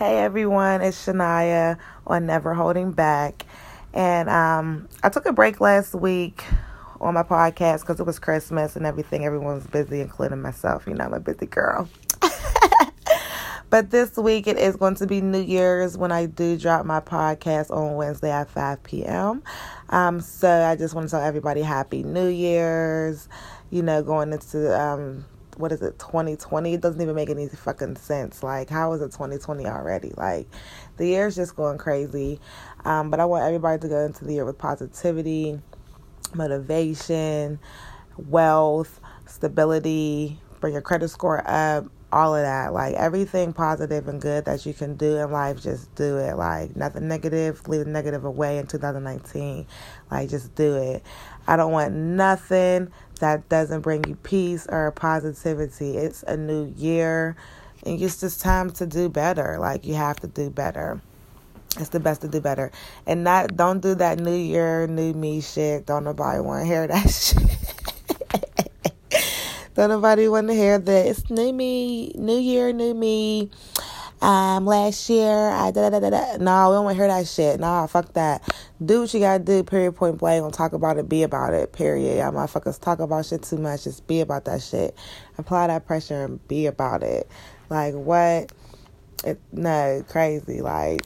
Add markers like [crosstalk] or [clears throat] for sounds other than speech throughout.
Hey everyone, it's Shania on Never Holding Back. And um, I took a break last week on my podcast because it was Christmas and everything. Everyone was busy, including myself. You know, I'm a busy girl. [laughs] but this week it is going to be New Year's when I do drop my podcast on Wednesday at 5 p.m. Um, so I just want to tell everybody Happy New Year's. You know, going into um, what is it 2020 it doesn't even make any fucking sense. Like how is it 2020 already? Like the year is just going crazy. Um, but i want everybody to go into the year with positivity motivation wealth stability bring your credit score up all of that like everything positive and good that you can do in life just do it like nothing negative leave the negative away in 2019 like just do it i don't want nothing that doesn't bring you peace or positivity. It's a new year and it's just time to do better. Like you have to do better. It's the best to do better. And not don't do that new year, new me shit. Don't nobody want to hear that [laughs] shit. Don't nobody want to hear this. New me, new year, new me um, last year, I da da da da. No, we don't want to hear that shit. Nah, fuck that. Do what you gotta do, period, point blank. Don't talk about it, be about it, period. Y'all motherfuckers talk about shit too much. Just be about that shit. Apply that pressure and be about it. Like, what? It, no, crazy. Like,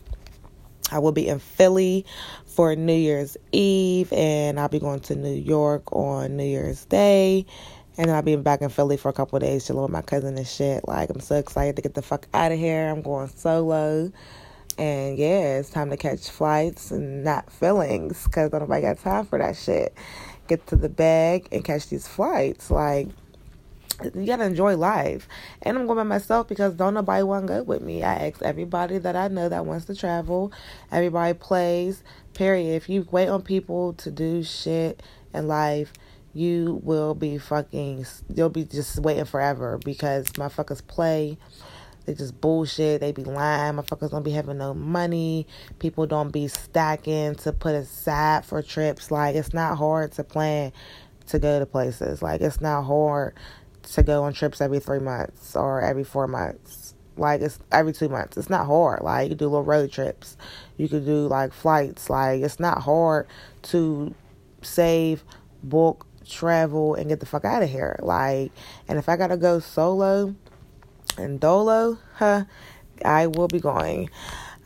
I will be in Philly for New Year's Eve, and I'll be going to New York on New Year's Day. And I'll be back in Philly for a couple days chilling with my cousin and shit. Like, I'm so excited to get the fuck out of here. I'm going solo. And yeah, it's time to catch flights and not feelings because nobody got time for that shit. Get to the bag and catch these flights. Like, you gotta enjoy life. And I'm going by myself because don't nobody want to go with me. I ask everybody that I know that wants to travel. Everybody plays. Period. If you wait on people to do shit in life, you will be fucking, you'll be just waiting forever because motherfuckers play. They just bullshit. They be lying. Motherfuckers don't be having no money. People don't be stacking to put aside for trips. Like, it's not hard to plan to go to places. Like, it's not hard to go on trips every three months or every four months. Like, it's every two months. It's not hard. Like, you do little road trips. You could do, like, flights. Like, it's not hard to save, book, travel and get the fuck out of here. Like, and if I gotta go solo and dolo, huh, I will be going.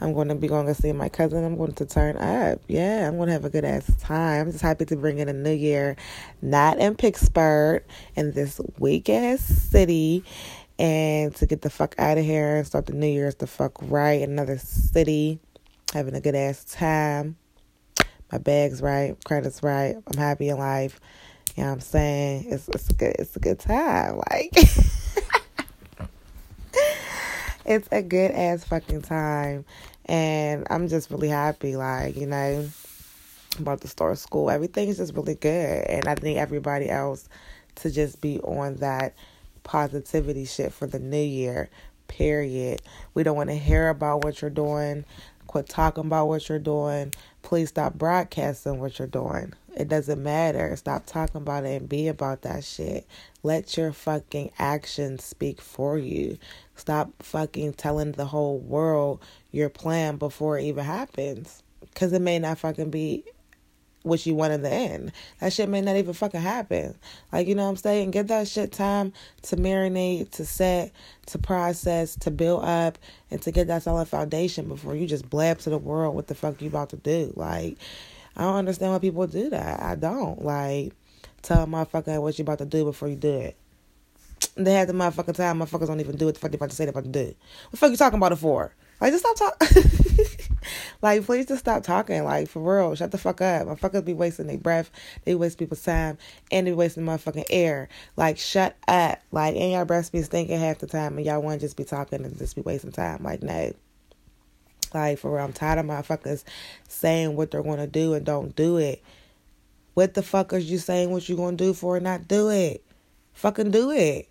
I'm going to be going to see my cousin. I'm going to turn up. Yeah, I'm going to have a good ass time. I'm just happy to bring in a new year, not in Pittsburgh, in this weak ass city, and to get the fuck out of here and start the new year's the fuck right in another city, having a good ass time. My bag's right, credit's right. I'm happy in life. You know what I'm saying? It's it's a good it's a good time. Like [laughs] it's a good ass fucking time. And I'm just really happy, like, you know, about the start of school. Everything's just really good. And I think everybody else to just be on that positivity shit for the new year. Period. We don't want to hear about what you're doing. Quit talking about what you're doing. Please stop broadcasting what you're doing. It doesn't matter. Stop talking about it and be about that shit. Let your fucking actions speak for you. Stop fucking telling the whole world your plan before it even happens. Because it may not fucking be what you want in the end. That shit may not even fucking happen. Like, you know what I'm saying? Give that shit time to marinate, to set, to process, to build up, and to get that solid foundation before you just blab to the world what the fuck you about to do. Like, I don't understand why people do that. I don't. Like, tell a motherfucker what you about to do before you do it. They had the motherfucking time, motherfuckers don't even do what the fuck they about to say they about to do. What the fuck you talking about it for? Like, just stop talking. [laughs] like, please just stop talking. Like, for real, shut the fuck up. Motherfuckers be wasting their breath. They waste people's time. And they wasting motherfucking air. Like, shut up. Like, and y'all breath be stinking half the time. And y'all want to just be talking and just be wasting time. Like, no. Like, for real, I'm tired of motherfuckers saying what they're going to do and don't do it. What the fuck are you saying what you going to do for and not do it? Fucking do it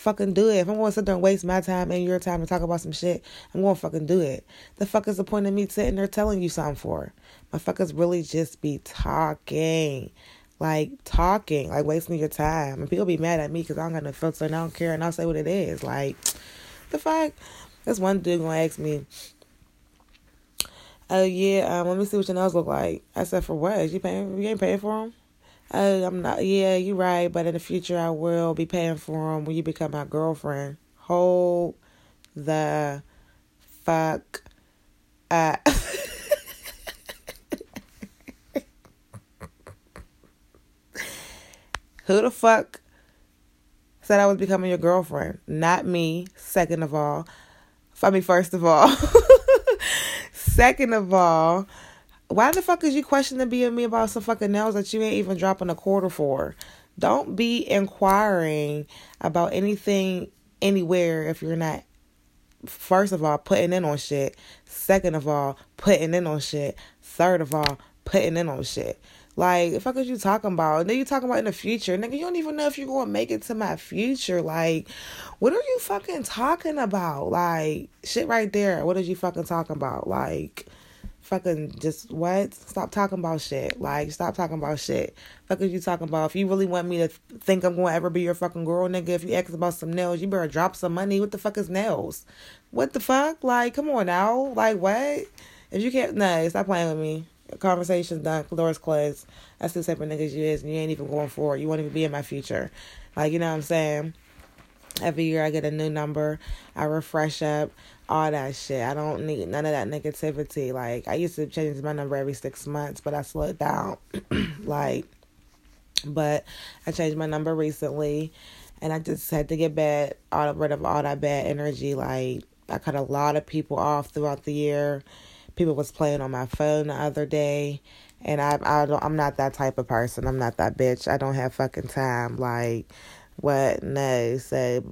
fucking do it. If I'm going to sit there and waste my time and your time to talk about some shit, I'm going to fucking do it. The fuck is the point of me sitting there telling you something for? Motherfuckers really just be talking. Like, talking. Like, wasting your time. And people be mad at me because I don't got no filter and I don't care and I'll say what it is. Like, [tsk] the fuck? This one dude gonna ask me, "Oh yeah, um, let me see what your nails look like." I said, "For what? You paying? You ain't paying for them?" Oh, I'm not. Yeah, you're right. But in the future, I will be paying for them when you become my girlfriend. Hold the fuck up. [laughs] Who the fuck said I was becoming your girlfriend? Not me, second of all. I mean, first of all. [laughs] second of all, why the fuck is you questioning being me about some fucking nails that you ain't even dropping a quarter for? Don't be inquiring about anything anywhere if you're not first of all putting in on shit. Second of all, putting in on shit. Third of all, putting in on shit. Like, the fuck is you talking about? And then you talking about in the future. Nigga, you don't even know if you're going to make it to my future. Like, what are you fucking talking about? Like, shit right there. What are you fucking talking about? Like, fucking just what? Stop talking about shit. Like, stop talking about shit. Fuck is you talking about? If you really want me to think I'm to ever be your fucking girl, nigga, if you ask about some nails, you better drop some money. What the fuck is nails? What the fuck? Like, come on now. Like, what? If you can't, nah, stop playing with me conversation's done, doors closed. That's the type of niggas you is, and you ain't even going forward. You won't even be in my future. Like, you know what I'm saying? Every year I get a new number, I refresh up, all that shit. I don't need none of that negativity. Like, I used to change my number every six months, but I slowed down. [clears throat] like, but I changed my number recently, and I just had to get bad, all rid of all that bad energy. Like, I cut a lot of people off throughout the year people was playing on my phone the other day and I I don't I'm not that type of person. I'm not that bitch. I don't have fucking time. Like what? No. So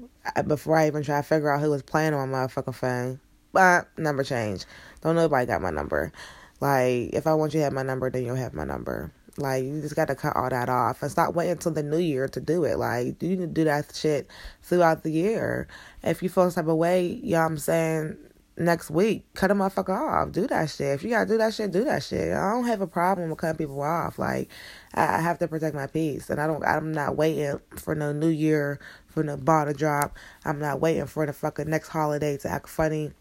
before I even try to figure out who was playing on my motherfucking phone, but number change. Don't nobody got my number. Like if I want you to have my number, then you'll have my number. Like you just gotta cut all that off and stop waiting until the new year to do it. Like you to do that shit throughout the year. If you feel some type of way, you know what I'm saying, next week, cut a motherfucker off. Do that shit. If you gotta do that shit, do that shit. I don't have a problem with cutting people off. Like I have to protect my peace, and I don't. I'm not waiting for no New Year for no ball to drop. I'm not waiting for the fucking next holiday to act funny.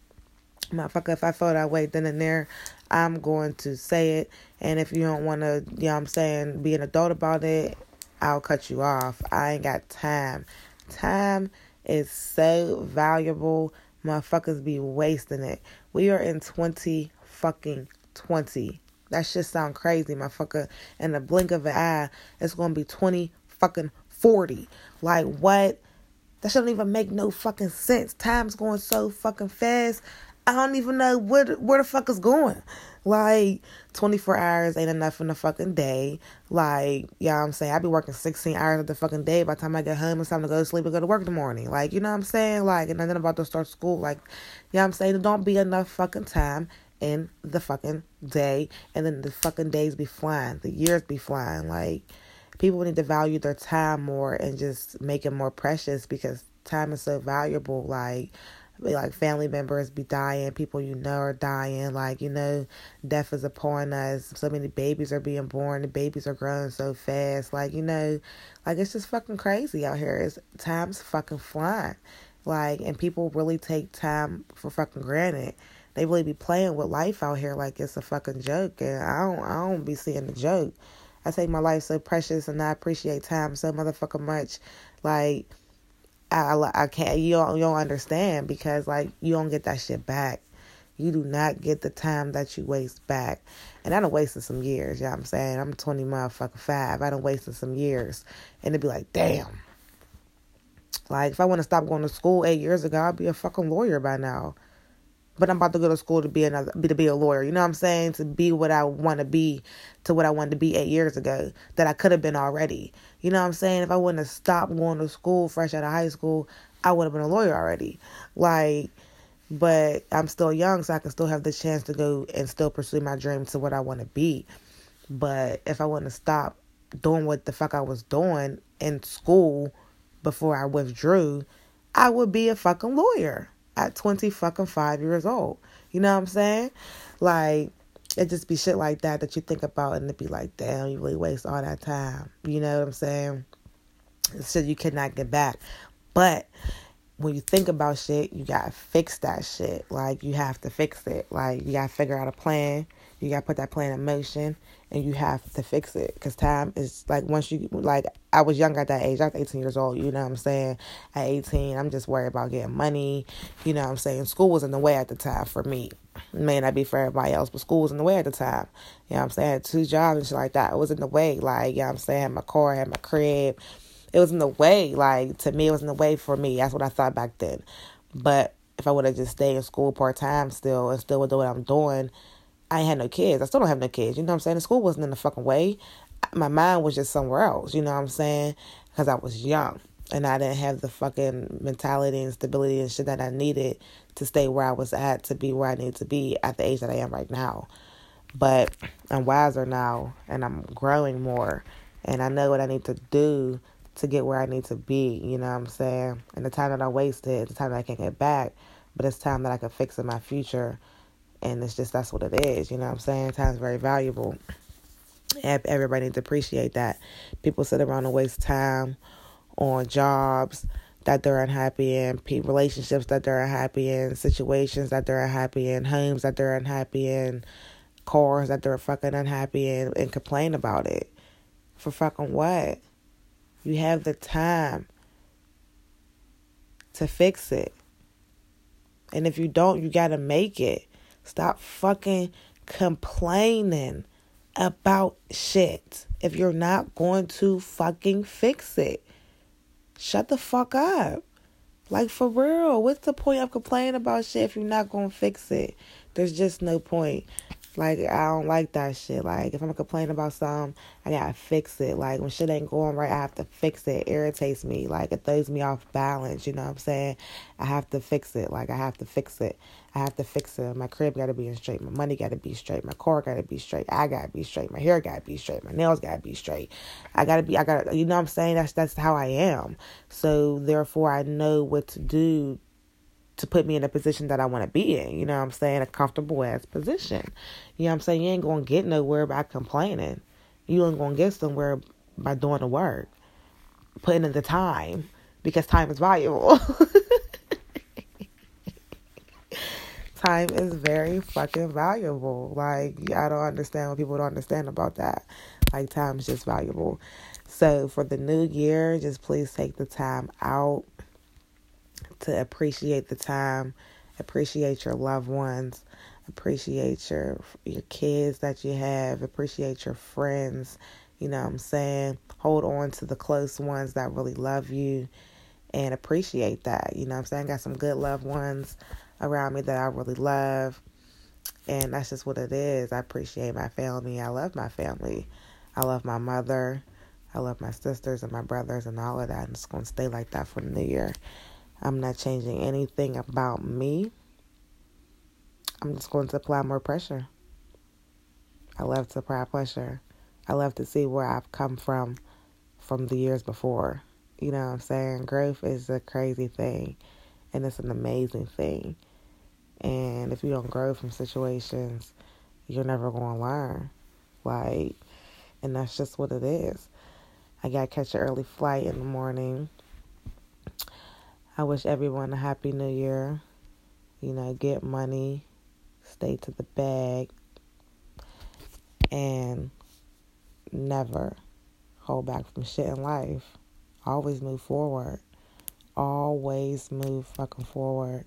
Motherfucker, if I feel that way then and there, I'm going to say it. And if you don't want to, you know what I'm saying, be an adult about it, I'll cut you off. I ain't got time. Time is so valuable Motherfuckers be wasting it. We are in 20 fucking 20. That shit sound crazy, motherfucker. In the blink of an eye, it's gonna be 20 fucking 40. Like, what? That shouldn't even make no fucking sense. Time's going so fucking fast. I don't even know where where the fuck is going. Like 24 hours ain't enough in a fucking day. Like, yeah, you know I'm saying I be working 16 hours of the fucking day. By the time I get home, it's time to go to sleep and go to work in the morning. Like, you know what I'm saying? Like, and then I'm about to start school. Like, you know I'm saying there don't be enough fucking time in the fucking day, and then the fucking days be flying, the years be flying. Like, people need to value their time more and just make it more precious because time is so valuable. Like, like family members be dying, people you know are dying, like, you know, death is upon us. So many babies are being born, the babies are growing so fast. Like, you know, like it's just fucking crazy out here. It's time's fucking flying. Like, and people really take time for fucking granted. They really be playing with life out here like it's a fucking joke. And I don't I don't be seeing the joke. I take my life so precious and I appreciate time so motherfucking much. Like I, I can't you don't you don't understand because like you don't get that shit back. You do not get the time that you waste back. And I done wasted some years, you know what I'm saying? I'm 20 motherfucking five. I done wasted some years. And it'd be like, damn. Like if I want to stop going to school eight years ago, I'd be a fucking lawyer by now but I'm about to go to school to be another be to be a lawyer. You know what I'm saying? To be what I want to be, to what I wanted to be eight years ago that I could have been already. You know what I'm saying? If I wouldn't have stopped going to school fresh out of high school, I would have been a lawyer already. Like, but I'm still young, so I can still have the chance to go and still pursue my dream to what I want to be. But if I wouldn't have stopped doing what the fuck I was doing in school before I withdrew, I would be a fucking lawyer at 20 fucking 5 years old. You know what I'm saying? Like, it just be shit like that that you think about and it be like, damn, you really waste all that time. You know what I'm saying? It's shit you cannot get back. But when you think about shit, you gotta fix that shit. Like you have to fix it. Like you gotta figure out a plan. You gotta put that plan in motion, and you have to fix it. Cause time is like once you like I was young at that age. I was 18 years old. You know what I'm saying? At 18, I'm just worried about getting money. You know what I'm saying? School was in the way at the time for me. It may not be for everybody else, but school was in the way at the time. You know what I'm saying? Two jobs and shit like that. It was in the way. Like you know what I'm saying? My car, had my crib it was in the way. Like to me, it was in the way for me. That's what I thought back then. But if I would have just stayed in school part time still and still would do what I'm doing, I had no kids. I still don't have no kids. You know what I'm saying? The school wasn't in the fucking way. My mind was just somewhere else. You know what I'm saying? Because I was young and I didn't have the fucking mentality and stability and shit that I needed to stay where I was at to be where I need to be at the age that I am right now. But I'm wiser now and I'm growing more and I know what I need to do to get where I need to be, you know what I'm saying? And the time that I wasted, the time that I can't get back, but it's time that I can fix in my future. And it's just that's what it is, you know what I'm saying? Time's very valuable. Everybody needs to appreciate that. People sit around and waste time on jobs that they're unhappy in, relationships that they're unhappy in, situations that they're unhappy in, homes that they're unhappy in, cars that they're fucking unhappy in, and complain about it. For fucking what? You have the time to fix it. And if you don't, you got to make it. Stop fucking complaining about shit if you're not going to fucking fix it. Shut the fuck up. Like for real, what's the point of complaining about shit if you're not going to fix it? There's just no point. Like I don't like that shit. Like if I'm complaining about something, I gotta fix it. Like when shit ain't going right, I have to fix it. it. Irritates me. Like it throws me off balance. You know what I'm saying? I have to fix it. Like I have to fix it. I have to fix it. My crib gotta be in straight. My money gotta be straight. My car gotta be straight. I gotta be straight. My hair gotta be straight. My nails gotta be straight. I gotta be. I gotta. You know what I'm saying? That's that's how I am. So therefore, I know what to do to put me in a position that I want to be in. You know what I'm saying? A comfortable ass position. You know what I'm saying? You ain't going to get nowhere by complaining. You ain't going to get somewhere by doing the work, putting in the time, because time is valuable. [laughs] time is very fucking valuable. Like, I don't understand what people don't understand about that. Like, time is just valuable. So, for the new year, just please take the time out to appreciate the time, appreciate your loved ones, appreciate your your kids that you have, appreciate your friends, you know what I'm saying? Hold on to the close ones that really love you and appreciate that. You know what I'm saying? Got some good loved ones around me that I really love. And that's just what it is. I appreciate my family. I love my family. I love my mother. I love my sisters and my brothers and all of that. And it's going to stay like that for the new year. I'm not changing anything about me. I'm just going to apply more pressure. I love to apply pressure. I love to see where I've come from from the years before. You know what I'm saying? Growth is a crazy thing and it's an amazing thing. And if you don't grow from situations, you're never going to learn. Like, and that's just what it is. I got to catch an early flight in the morning I wish everyone a happy new year. You know, get money, stay to the bag, and never hold back from shit in life. Always move forward. Always move fucking forward.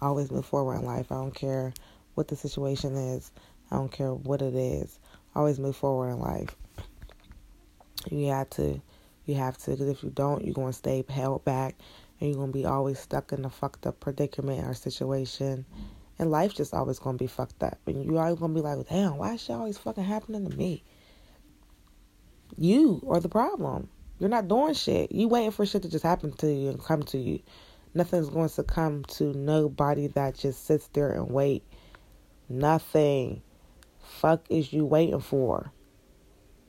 Always move forward in life. I don't care what the situation is. I don't care what it is. Always move forward in life. You have to. You have to. Because if you don't, you're going to stay held back and you're gonna be always stuck in a fucked up predicament or situation. And life's just always gonna be fucked up. And you always gonna be like, damn, why is shit always fucking happening to me? You are the problem. You're not doing shit. You waiting for shit to just happen to you and come to you. Nothing's going to come to nobody that just sits there and wait. Nothing. Fuck is you waiting for?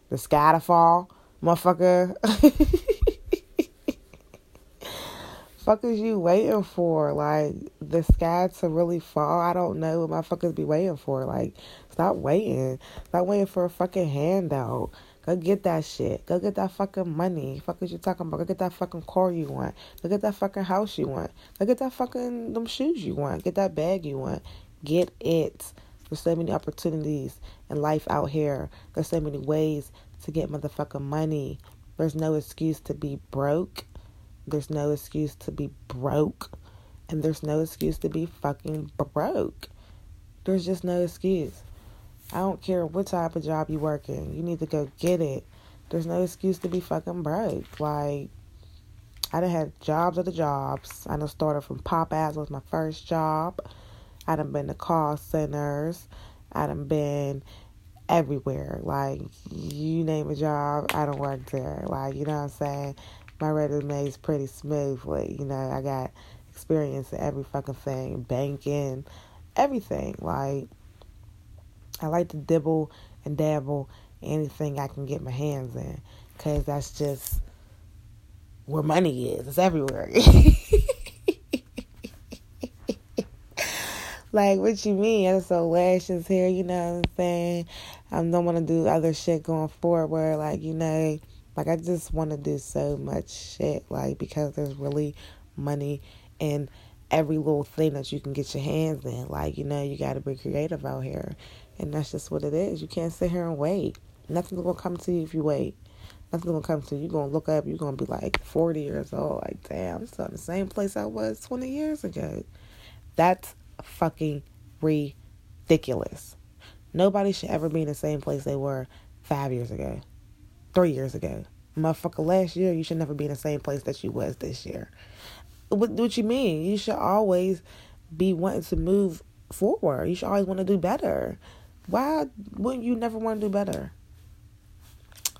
The sky to fall? Motherfucker. [laughs] fuck is you waiting for? Like the sky to really fall? I don't know what motherfuckers be waiting for. Like stop waiting. Stop waiting for a fucking handout. Go get that shit. Go get that fucking money. Fuck what you talking about. Go get that fucking car you want. Go get that fucking house you want. Go get that fucking them shoes you want. Get that bag you want. Get it. There's so many opportunities in life out here. There's so many ways to get motherfucking money. There's no excuse to be broke. There's no excuse to be broke. And there's no excuse to be fucking broke. There's just no excuse. I don't care what type of job you work in. You need to go get it. There's no excuse to be fucking broke. Like, I done had jobs the jobs. I done started from Popeyes was my first job. I done been to call centers. I done been everywhere. Like, you name a job, I don't work there. Like, you know what I'm saying? My resume is pretty smoothly. You know, I got experience in every fucking thing. Banking, everything. Like, I like to dibble and dabble anything I can get my hands in because that's just where money is. It's everywhere. [laughs] like, what you mean? I'm so lashes here, you know what I'm saying? I don't want to do other shit going forward like, you know, like, I just want to do so much shit, like, because there's really money in every little thing that you can get your hands in. Like, you know, you got to be creative out here. And that's just what it is. You can't sit here and wait. Nothing's gonna come to you if you wait. Nothing's gonna come to you. You're gonna look up, you're gonna be like 40 years old. Like, damn, I'm still in the same place I was 20 years ago. That's fucking ridiculous. Nobody should ever be in the same place they were five years ago, three years ago. Motherfucker, last year you should never be in the same place that you was this year. What, what you mean? You should always be wanting to move forward. You should always want to do better. Why wouldn't you never want to do better?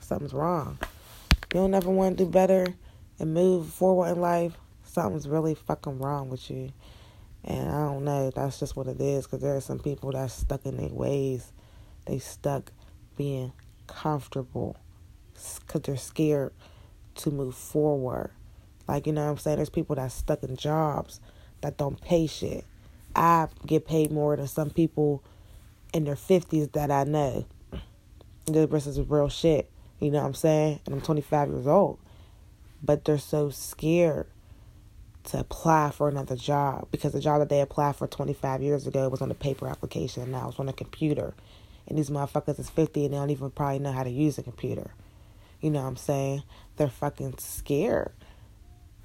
Something's wrong. You don't ever want to do better and move forward in life. Something's really fucking wrong with you. And I don't know. That's just what it is. Because there are some people that's stuck in their ways. They stuck being comfortable. Because they're scared to move forward. Like, you know what I'm saying? There's people that's stuck in jobs that don't pay shit. I get paid more than some people in their 50s that I know. This is real shit. You know what I'm saying? And I'm 25 years old. But they're so scared to apply for another job because the job that they applied for 25 years ago was on a paper application and now it's on a computer. And these motherfuckers is 50 and they don't even probably know how to use a computer. You know what I'm saying? They're fucking scared.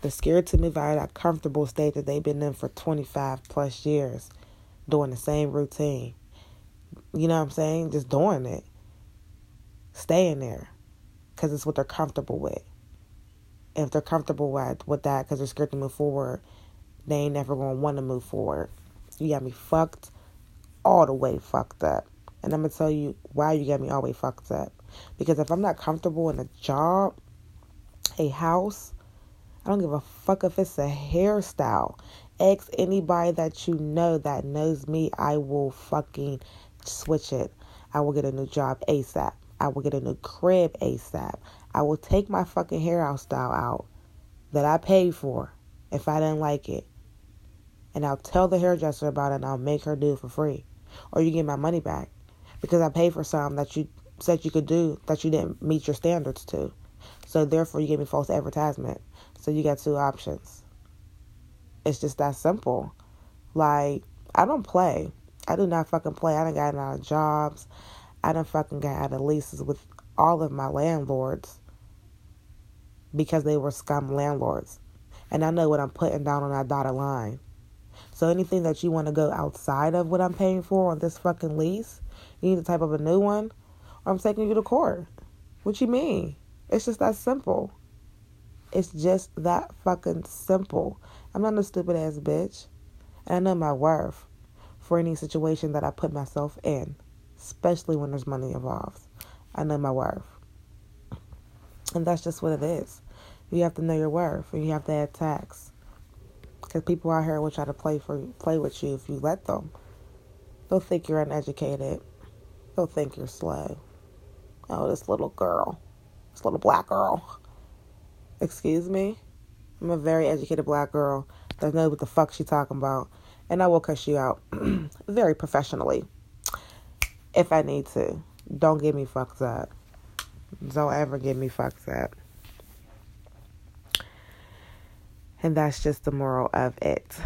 They're scared to move out of that comfortable state that they've been in for 25 plus years, doing the same routine. You know what I'm saying? Just doing it. Staying there because it's what they're comfortable with. And if they're comfortable with, with that because they're scared to move forward, they ain't never going to want to move forward. You got me fucked all the way fucked up. And I'm going to tell you why you got me all the way fucked up. Because if I'm not comfortable in a job, a house, I don't give a fuck if it's a hairstyle. Ask anybody that you know that knows me. I will fucking switch it. I will get a new job ASAP. I will get a new crib ASAP. I will take my fucking hairstyle out that I paid for if I didn't like it. And I'll tell the hairdresser about it and I'll make her do it for free. Or you get my money back. Because I paid for something that you said you could do that you didn't meet your standards to. So therefore you gave me false advertisement. So you got two options. It's just that simple. Like, I don't play. I do not fucking play. I done got out of jobs. I done fucking got out of leases with all of my landlords because they were scum landlords. And I know what I'm putting down on that dotted line. So anything that you want to go outside of what I'm paying for on this fucking lease, you need to type up a new one, I'm taking you to court. What you mean? It's just that simple. It's just that fucking simple. I'm not a stupid ass bitch. And I know my worth for any situation that I put myself in, especially when there's money involved. I know my worth. And that's just what it is. You have to know your worth and you have to add tax. Because people out here will try to play for play with you if you let them. They'll think you're uneducated. They'll think you're slow. Oh, this little girl. This little black girl. Excuse me? I'm a very educated black girl that knows what the fuck she talking about and I will cuss you out [clears throat] very professionally if I need to. Don't get me fucked up. Don't ever get me fucked up. And that's just the moral of it.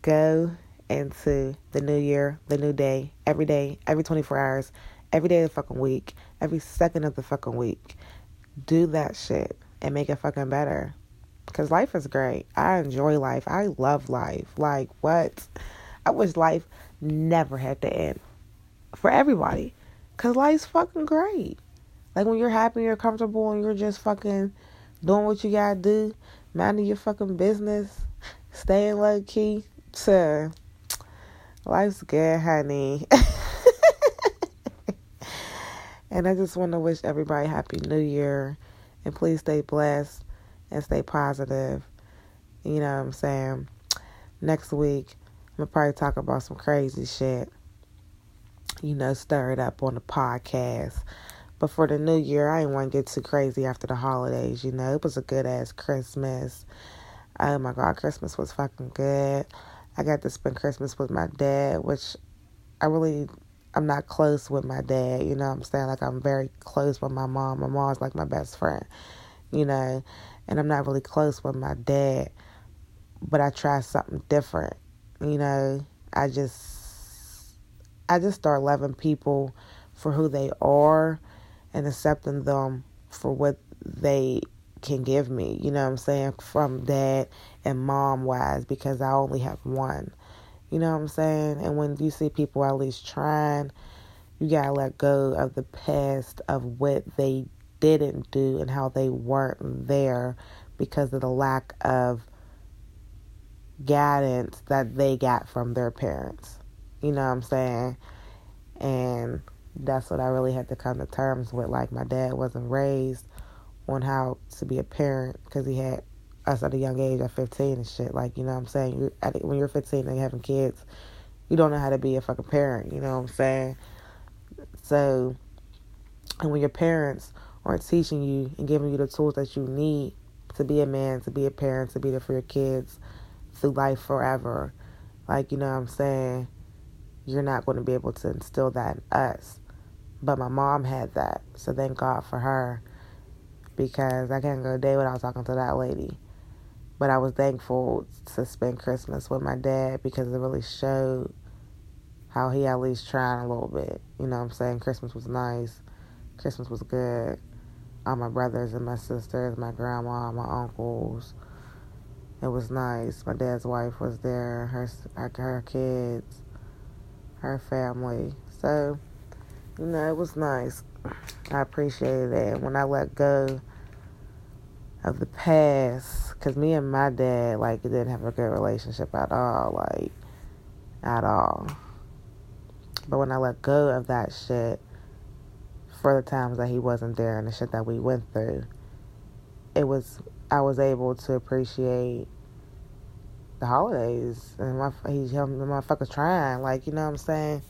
Go into the new year, the new day, every day, every 24 hours, every day of the fucking week, every second of the fucking week. Do that shit and make it fucking better. Because life is great. I enjoy life. I love life. Like, what? I wish life never had to end for everybody. Because life's fucking great. Like, when you're happy, you're comfortable, and you're just fucking doing what you gotta do, minding your fucking business, staying low key. To life's good, honey. [laughs] and I just want to wish everybody happy New Year, and please stay blessed and stay positive. You know what I'm saying? Next week, I'm gonna probably talk about some crazy shit. You know, stir it up on the podcast. But for the new year, I didn't want to get too crazy after the holidays. You know, it was a good ass Christmas. Oh my God, Christmas was fucking good. I got to spend Christmas with my dad, which I really, I'm not close with my dad. You know I'm saying? Like, I'm very close with my mom. My mom's like my best friend, you know, and I'm not really close with my dad, but I try something different. You know, I just, I just start loving people for who they are and accepting them for what they can give me, you know what I'm saying, from dad and mom wise, because I only have one. You know what I'm saying? And when you see people at least trying, you gotta let go of the past of what they didn't do and how they weren't there because of the lack of guidance that they got from their parents. You know what I'm saying? And that's what I really had to come to terms with. Like, my dad wasn't raised on how to be a parent because he had us at a young age at 15 and shit. Like, you know what I'm saying? You're, at, when you're 15 and you're having kids, you don't know how to be a fucking parent. You know what I'm saying? So, and when your parents aren't teaching you and giving you the tools that you need to be a man, to be a parent, to be there for your kids through life forever, like, you know what I'm saying? You're not going to be able to instill that in us. But my mom had that. So thank God for her because I can't go a day without talking to that lady. But I was thankful to spend Christmas with my dad because it really showed how he at least tried a little bit. You know what I'm saying? Christmas was nice. Christmas was good. All my brothers and my sisters, my grandma, my uncles. It was nice. My dad's wife was there, her her kids, her family. So, you know, it was nice. I appreciated it. When I let go of the past, because me and my dad, like, didn't have a good relationship at all, like, at all. But when I let go of that shit, for the times that he wasn't there and the shit that we went through, it was, I was able to appreciate the holidays and my, he, the motherfuckers trying, like, you know what I'm saying?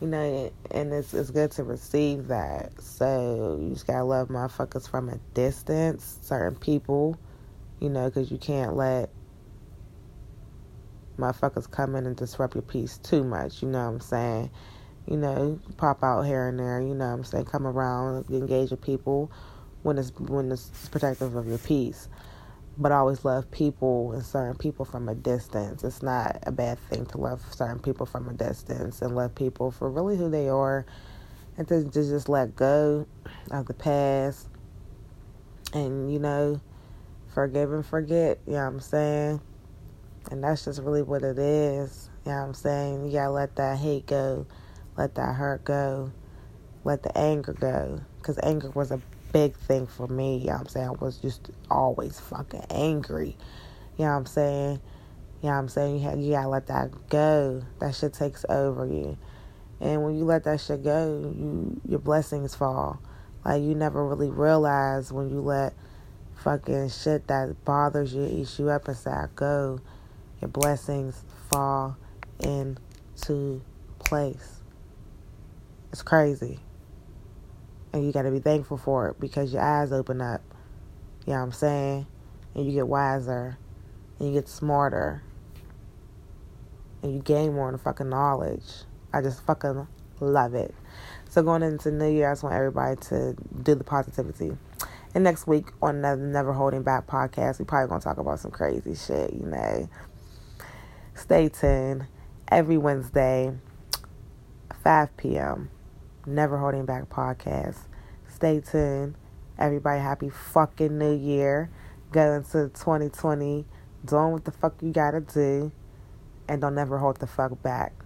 You know, and it's it's good to receive that. So you just gotta love motherfuckers from a distance, certain people, you know, because you can't let motherfuckers come in and disrupt your peace too much. You know what I'm saying? You know, pop out here and there. You know what I'm saying? Come around, engage with people when it's when it's protective of your peace but I always love people and certain people from a distance. It's not a bad thing to love certain people from a distance and love people for really who they are and to, to just let go of the past and, you know, forgive and forget, you know what I'm saying? And that's just really what it is, you know what I'm saying? You gotta let that hate go, let that hurt go, let the anger go. Because anger was a big thing for me. You know what I'm saying? I was just always fucking angry. You know what I'm saying? You know what I'm saying? You, have, you gotta let that go. That shit takes over you. And when you let that shit go, you your blessings fall. Like you never really realize when you let fucking shit that bothers you, eats you up inside go, your blessings fall into place. It's crazy. And you got to be thankful for it because your eyes open up. You know what I'm saying? And you get wiser. And you get smarter. And you gain more in fucking knowledge. I just fucking love it. So going into New Year, I just want everybody to do the positivity. And next week on the Never Holding Back podcast, we probably gonna talk about some crazy shit, you know. Stay tuned every Wednesday, 5 p.m. Never Holding Back podcast. Stay tuned. Everybody, happy fucking New Year. Go into 2020 doing what the fuck you gotta do, and don't never hold the fuck back.